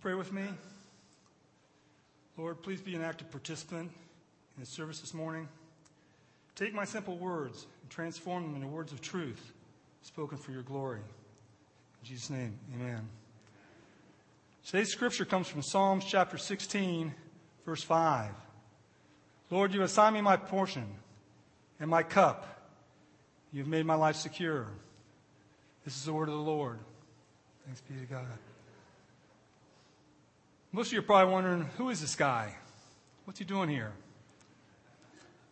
pray with me? Lord, please be an active participant in the service this morning. Take my simple words and transform them into words of truth spoken for your glory. In Jesus' name, amen. Today's scripture comes from Psalms chapter 16, verse 5. Lord, you assign me my portion and my cup. You have made my life secure. This is the word of the Lord. Thanks be to God. Most of you are probably wondering, who is this guy? What's he doing here?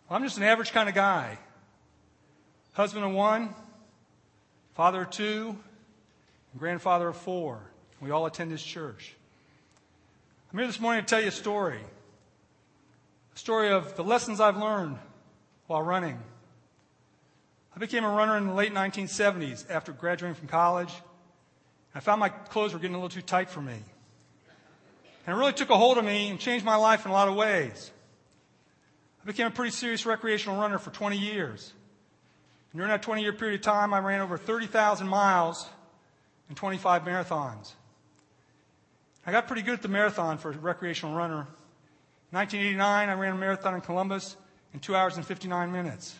Well, I'm just an average kind of guy. Husband of one, father of two, and grandfather of four. We all attend this church. I'm here this morning to tell you a story. A story of the lessons I've learned while running. I became a runner in the late 1970s after graduating from college. I found my clothes were getting a little too tight for me. And it really took a hold of me and changed my life in a lot of ways. I became a pretty serious recreational runner for 20 years. And during that 20 year period of time, I ran over 30,000 miles and 25 marathons. I got pretty good at the marathon for a recreational runner. In 1989, I ran a marathon in Columbus in 2 hours and 59 minutes.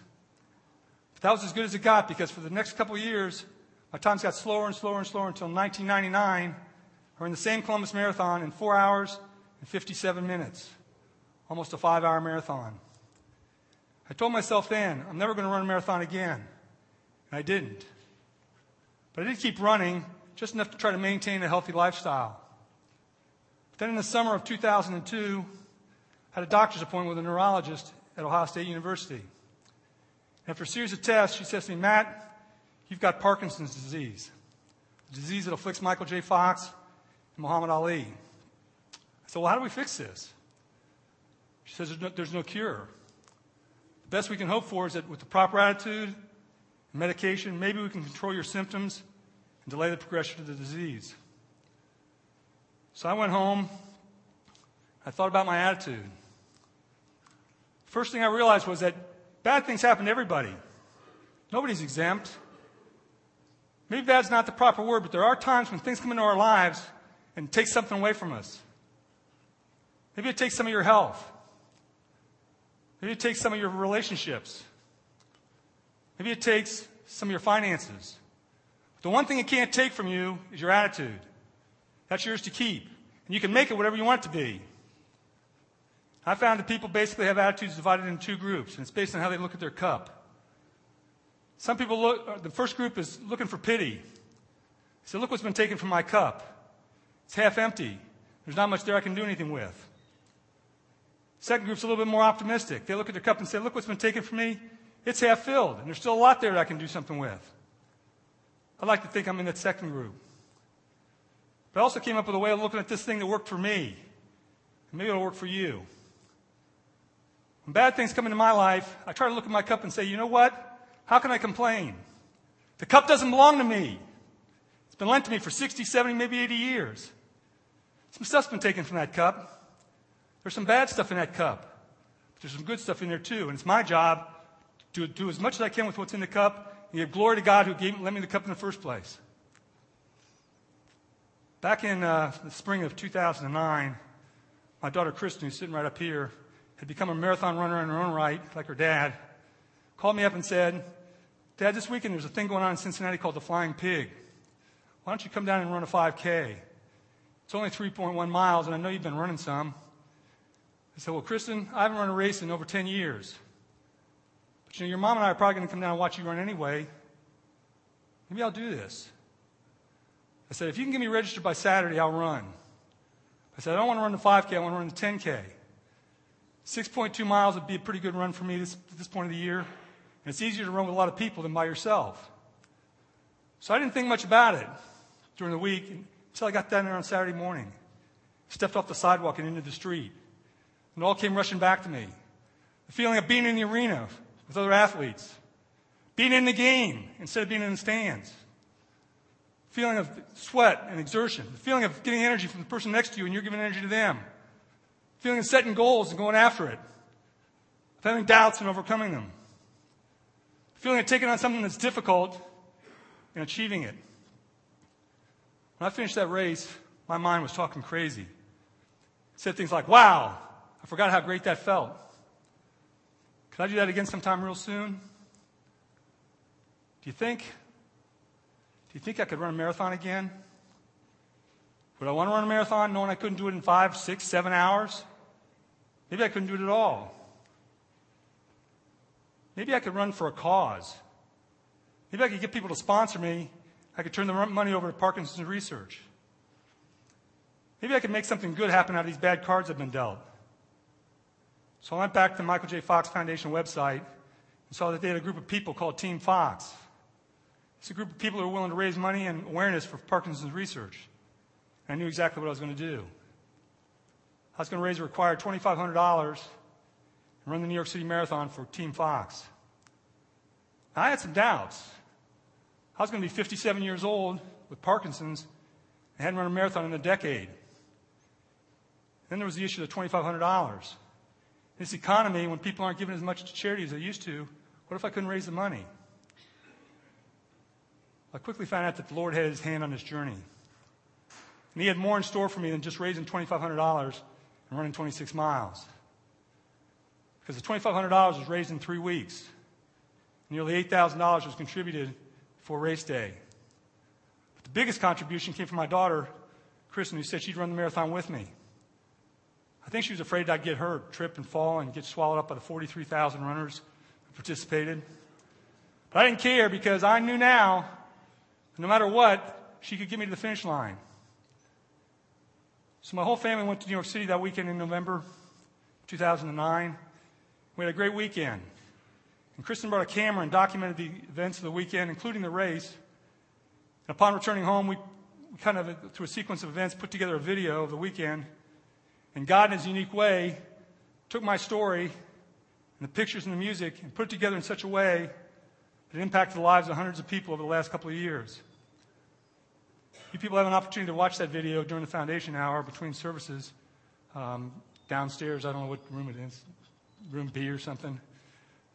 But that was as good as it got because for the next couple years, my times got slower and slower and slower until 1999. I ran the same Columbus Marathon in 4 hours and 57 minutes, almost a five hour marathon. I told myself then, I'm never going to run a marathon again. And I didn't. But I did keep running just enough to try to maintain a healthy lifestyle. But then in the summer of 2002, I had a doctor's appointment with a neurologist at Ohio State University. After a series of tests, she says to me, Matt, you've got Parkinson's disease, a disease that afflicts Michael J. Fox and Muhammad Ali. I said, Well, how do we fix this? She says, There's no, there's no cure. The best we can hope for is that with the proper attitude and medication, maybe we can control your symptoms and delay the progression of the disease. So I went home. I thought about my attitude. First thing I realized was that bad things happen to everybody. Nobody's exempt. Maybe bad's not the proper word, but there are times when things come into our lives and take something away from us. Maybe it takes some of your health. Maybe it takes some of your relationships. Maybe it takes some of your finances. The one thing it can't take from you is your attitude. That's yours to keep. And you can make it whatever you want it to be. I found that people basically have attitudes divided into two groups, and it's based on how they look at their cup. Some people look, the first group is looking for pity. They say, Look what's been taken from my cup. It's half empty. There's not much there I can do anything with. Second group's a little bit more optimistic. They look at their cup and say, Look what's been taken from me. It's half filled, and there's still a lot there that I can do something with. I like to think I'm in that second group. But I also came up with a way of looking at this thing that worked for me. And maybe it'll work for you. When bad things come into my life, I try to look at my cup and say, you know what? How can I complain? The cup doesn't belong to me. It's been lent to me for 60, 70, maybe 80 years. Some stuff's been taken from that cup. There's some bad stuff in that cup. But there's some good stuff in there too. And it's my job to do as much as I can with what's in the cup and give glory to God who gave, lent me the cup in the first place. Back in uh, the spring of 2009, my daughter Kristen, who's sitting right up here, had become a marathon runner in her own right, like her dad, called me up and said, Dad, this weekend there's a thing going on in Cincinnati called the Flying Pig. Why don't you come down and run a 5K? It's only 3.1 miles, and I know you've been running some. I said, Well, Kristen, I haven't run a race in over 10 years. But you know, your mom and I are probably going to come down and watch you run anyway. Maybe I'll do this. I said, if you can get me registered by Saturday, I'll run. I said, I don't want to run the 5K, I want to run the 10K. 6.2 miles would be a pretty good run for me this, at this point of the year. And it's easier to run with a lot of people than by yourself. So I didn't think much about it during the week until I got down there on Saturday morning. Stepped off the sidewalk and into the street. And it all came rushing back to me. The feeling of being in the arena with other athletes. Being in the game instead of being in the stands feeling of sweat and exertion, the feeling of getting energy from the person next to you and you're giving energy to them, the feeling of setting goals and going after it, of having doubts and overcoming them, the feeling of taking on something that's difficult and achieving it. When I finished that race, my mind was talking crazy. Said things like, wow, I forgot how great that felt. Could I do that again sometime real soon? Do you think? Do you think I could run a marathon again? Would I want to run a marathon knowing I couldn't do it in five, six, seven hours? Maybe I couldn't do it at all. Maybe I could run for a cause. Maybe I could get people to sponsor me. I could turn the money over to Parkinson's research. Maybe I could make something good happen out of these bad cards I've been dealt. So I went back to the Michael J. Fox Foundation website and saw that they had a group of people called Team Fox. It's a group of people who are willing to raise money and awareness for Parkinson's research. And I knew exactly what I was going to do. I was going to raise a required $2,500 and run the New York City Marathon for Team Fox. I had some doubts. I was going to be 57 years old with Parkinson's and hadn't run a marathon in a decade. Then there was the issue of the $2,500. This economy, when people aren't giving as much to charity as they used to, what if I couldn't raise the money? I quickly found out that the Lord had his hand on this journey. And he had more in store for me than just raising $2,500 and running 26 miles. Because the $2,500 was raised in three weeks. Nearly $8,000 was contributed for race day. But the biggest contribution came from my daughter, Kristen, who said she'd run the marathon with me. I think she was afraid I'd get hurt, trip and fall, and get swallowed up by the 43,000 runners who participated. But I didn't care because I knew now, no matter what, she could get me to the finish line. So my whole family went to New York City that weekend in November 2009. We had a great weekend. And Kristen brought a camera and documented the events of the weekend, including the race. And upon returning home, we kind of, through a sequence of events, put together a video of the weekend. And God, in His unique way, took my story and the pictures and the music and put it together in such a way that it impacted the lives of hundreds of people over the last couple of years. You people have an opportunity to watch that video during the foundation hour between services um, downstairs. I don't know what room it is, room B or something.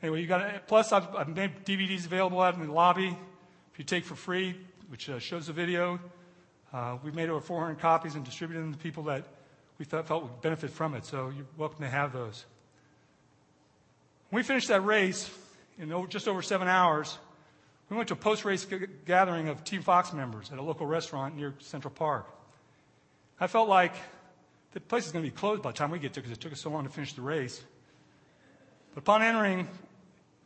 Anyway, you got. Plus, I've, I've, made DVDs available out in the lobby if you take for free, which uh, shows the video. Uh, we've made over 400 copies and distributed them to people that we thought, felt would benefit from it. So you're welcome to have those. When we finished that race in over, just over seven hours, we went to a post race g- gathering of Team Fox members at a local restaurant near Central Park. I felt like the place is going to be closed by the time we get there because it took us so long to finish the race. But upon entering,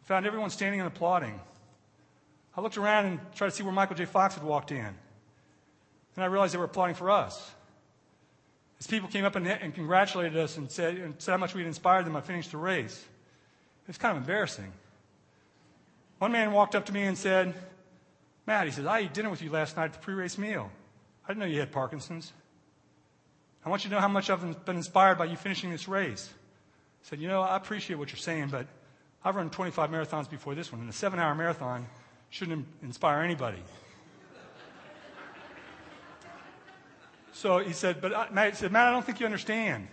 found everyone standing and applauding. I looked around and tried to see where Michael J. Fox had walked in. And I realized they were applauding for us. As people came up and, and congratulated us and said, and said how much we had inspired them, I finished the race. It was kind of embarrassing. One man walked up to me and said, Matt, he says, I ate dinner with you last night at the pre race meal. I didn't know you had Parkinson's. I want you to know how much I've been inspired by you finishing this race. I said, You know, I appreciate what you're saying, but I've run 25 marathons before this one, and a seven hour marathon shouldn't inspire anybody. so he said, But I, Matt, he said, Matt, I don't think you understand.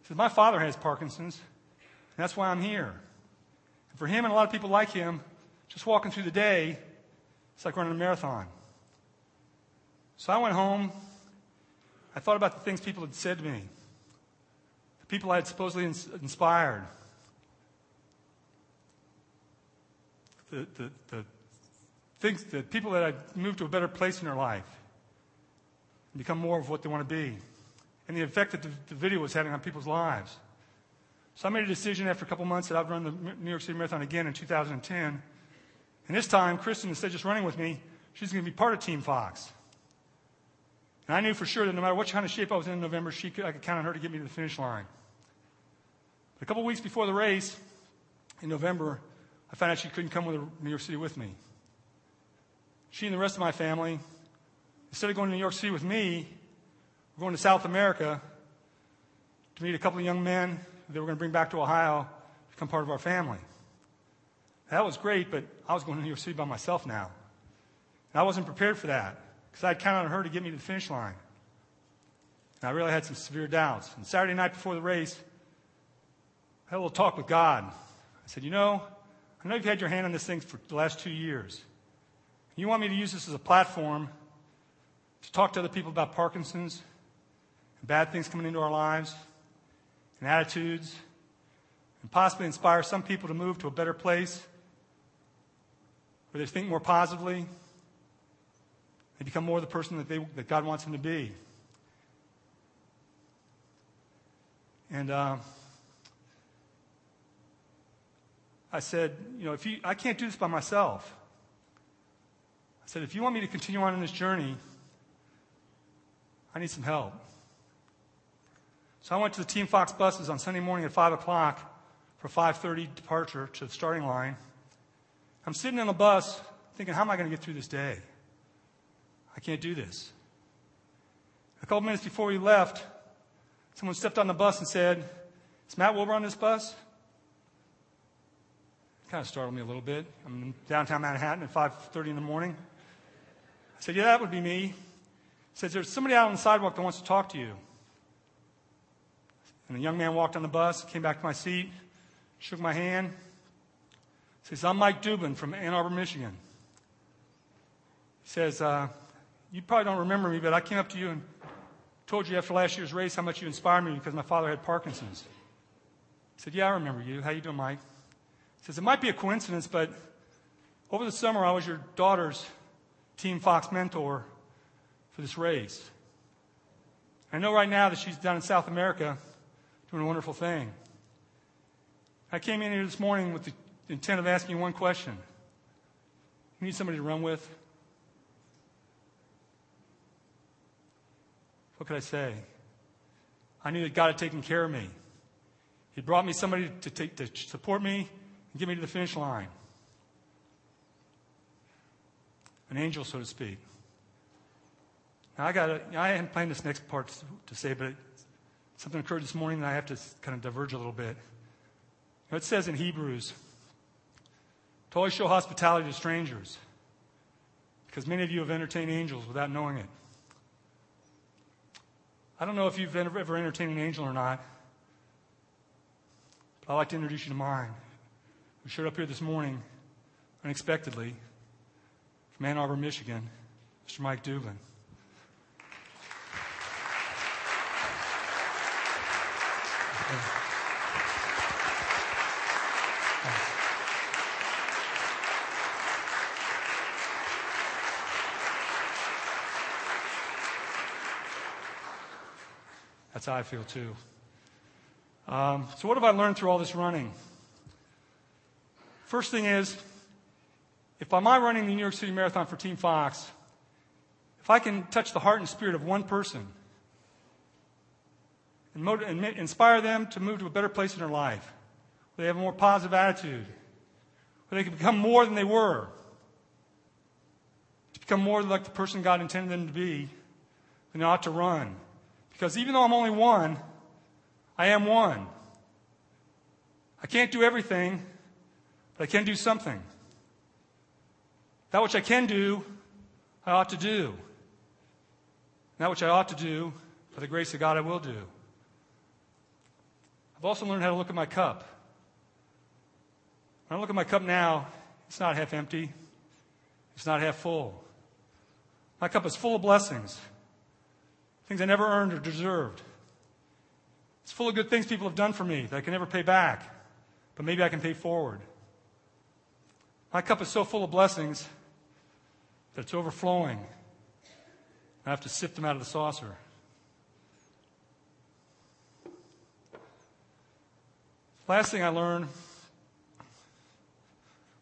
He said, My father has Parkinson's, and that's why I'm here. And for him and a lot of people like him, just walking through the day, it's like running a marathon. So I went home. I thought about the things people had said to me, the people I had supposedly ins- inspired, the, the, the things, the people that had moved to a better place in their life and become more of what they want to be, and the effect that the, the video was having on people's lives. So I made a decision after a couple months that I'd run the New York City Marathon again in 2010 and this time, Kristen, instead of just running with me, she's going to be part of Team Fox. And I knew for sure that no matter what kind of shape I was in in November, she could, I could count on her to get me to the finish line. But a couple weeks before the race, in November, I found out she couldn't come to New York City with me. She and the rest of my family, instead of going to New York City with me, were going to South America to meet a couple of young men that we're going to bring back to Ohio to become part of our family. That was great, but I was going to New York City by myself now. And I wasn't prepared for that because I'd counted on her to get me to the finish line. And I really had some severe doubts. And Saturday night before the race, I had a little talk with God. I said, You know, I know you've had your hand on this thing for the last two years. You want me to use this as a platform to talk to other people about Parkinson's and bad things coming into our lives and attitudes and possibly inspire some people to move to a better place where they think more positively. They become more the person that, they, that God wants them to be. And uh, I said, you know, if you, I can't do this by myself. I said, if you want me to continue on in this journey, I need some help. So I went to the Team Fox buses on Sunday morning at 5 o'clock for 5.30 departure to the starting line. I'm sitting in the bus thinking, how am I going to get through this day? I can't do this. A couple minutes before we left, someone stepped on the bus and said, Is Matt Wilbur on this bus? Kind of startled me a little bit. I'm in downtown Manhattan at 5.30 in the morning. I said, Yeah, that would be me. He says, There's somebody out on the sidewalk that wants to talk to you. And the young man walked on the bus, came back to my seat, shook my hand, says, I'm Mike Dubin from Ann Arbor, Michigan. He says, uh, You probably don't remember me, but I came up to you and told you after last year's race how much you inspired me because my father had Parkinson's. He said, Yeah, I remember you. How you doing, Mike? Says, It might be a coincidence, but over the summer I was your daughter's Team Fox mentor for this race. I know right now that she's down in South America doing a wonderful thing. I came in here this morning with the intent of asking you one question. You need somebody to run with? What could I say? I knew that God had taken care of me. He brought me somebody to, take, to support me get me to the finish line. An angel, so to speak. Now, I got I hadn't planned this next part to say, but something occurred this morning that I have to kind of diverge a little bit. It says in Hebrews to always show hospitality to strangers because many of you have entertained angels without knowing it. I don't know if you've ever entertained an angel or not, but I'd like to introduce you to mine. We showed up here this morning unexpectedly from Ann Arbor, Michigan, Mr. Mike Dubin. That's how I feel too. Um, so, what have I learned through all this running? First thing is, if by my running the New York City Marathon for Team Fox, if I can touch the heart and spirit of one person and, motiv- and inspire them to move to a better place in their life, where they have a more positive attitude, where they can become more than they were, to become more like the person God intended them to be, then they ought to run. Because even though I'm only one, I am one. I can't do everything, but I can do something. That which I can do, I ought to do. That which I ought to do, for the grace of God, I will do. I've also learned how to look at my cup. When I look at my cup now, it's not half empty, it's not half full. My cup is full of blessings things I never earned or deserved. It's full of good things people have done for me that I can never pay back, but maybe I can pay forward. My cup is so full of blessings that it's overflowing. I have to sift them out of the saucer. Last thing I learned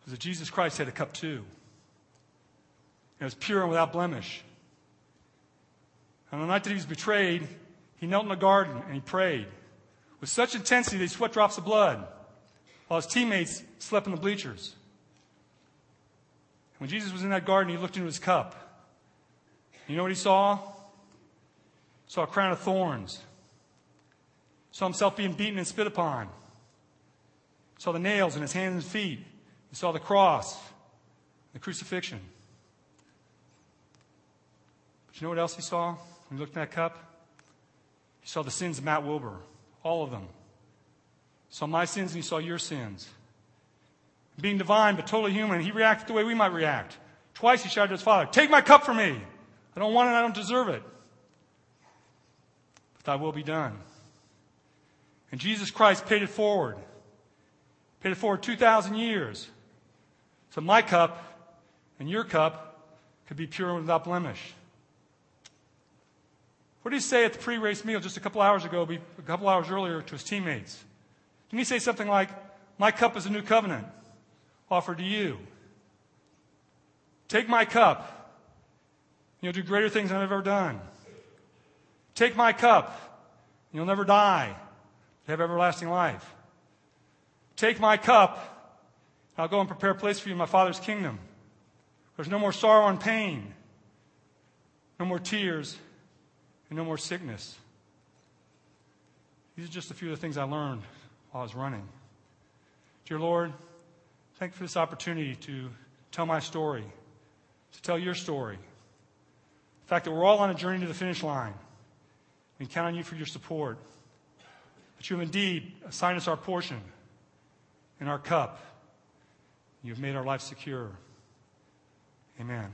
was that Jesus Christ had a cup too. It was pure and without blemish. On the night that he was betrayed, he knelt in the garden and he prayed with such intensity that he sweat drops of blood while his teammates slept in the bleachers. When Jesus was in that garden, he looked into his cup. You know what he saw? He saw a crown of thorns. He saw himself being beaten and spit upon. He saw the nails in his hands and feet. He saw the cross, the crucifixion. But you know what else he saw? When you looked in that cup, He saw the sins of Matt Wilbur, all of them. You saw my sins and he saw your sins. Being divine but totally human, he reacted the way we might react. Twice he shouted to his father, Take my cup from me. I don't want it, I don't deserve it. But thy will be done. And Jesus Christ paid it forward. Paid it forward 2,000 years. So my cup and your cup could be pure and without blemish. What did he say at the pre race meal just a couple hours ago, a couple hours earlier to his teammates? Didn't he say something like, My cup is a new covenant offered to you? Take my cup. You'll do greater things than I've ever done. Take my cup. You'll never die. You Have everlasting life. Take my cup. I'll go and prepare a place for you in my Father's kingdom. There's no more sorrow and pain, no more tears, and no more sickness. These are just a few of the things I learned while I was running. Dear Lord, thank you for this opportunity to tell my story, to tell your story. The fact that we're all on a journey to the finish line. We count on you for your support. That you have indeed assigned us our portion and our cup. You have made our life secure. Amen.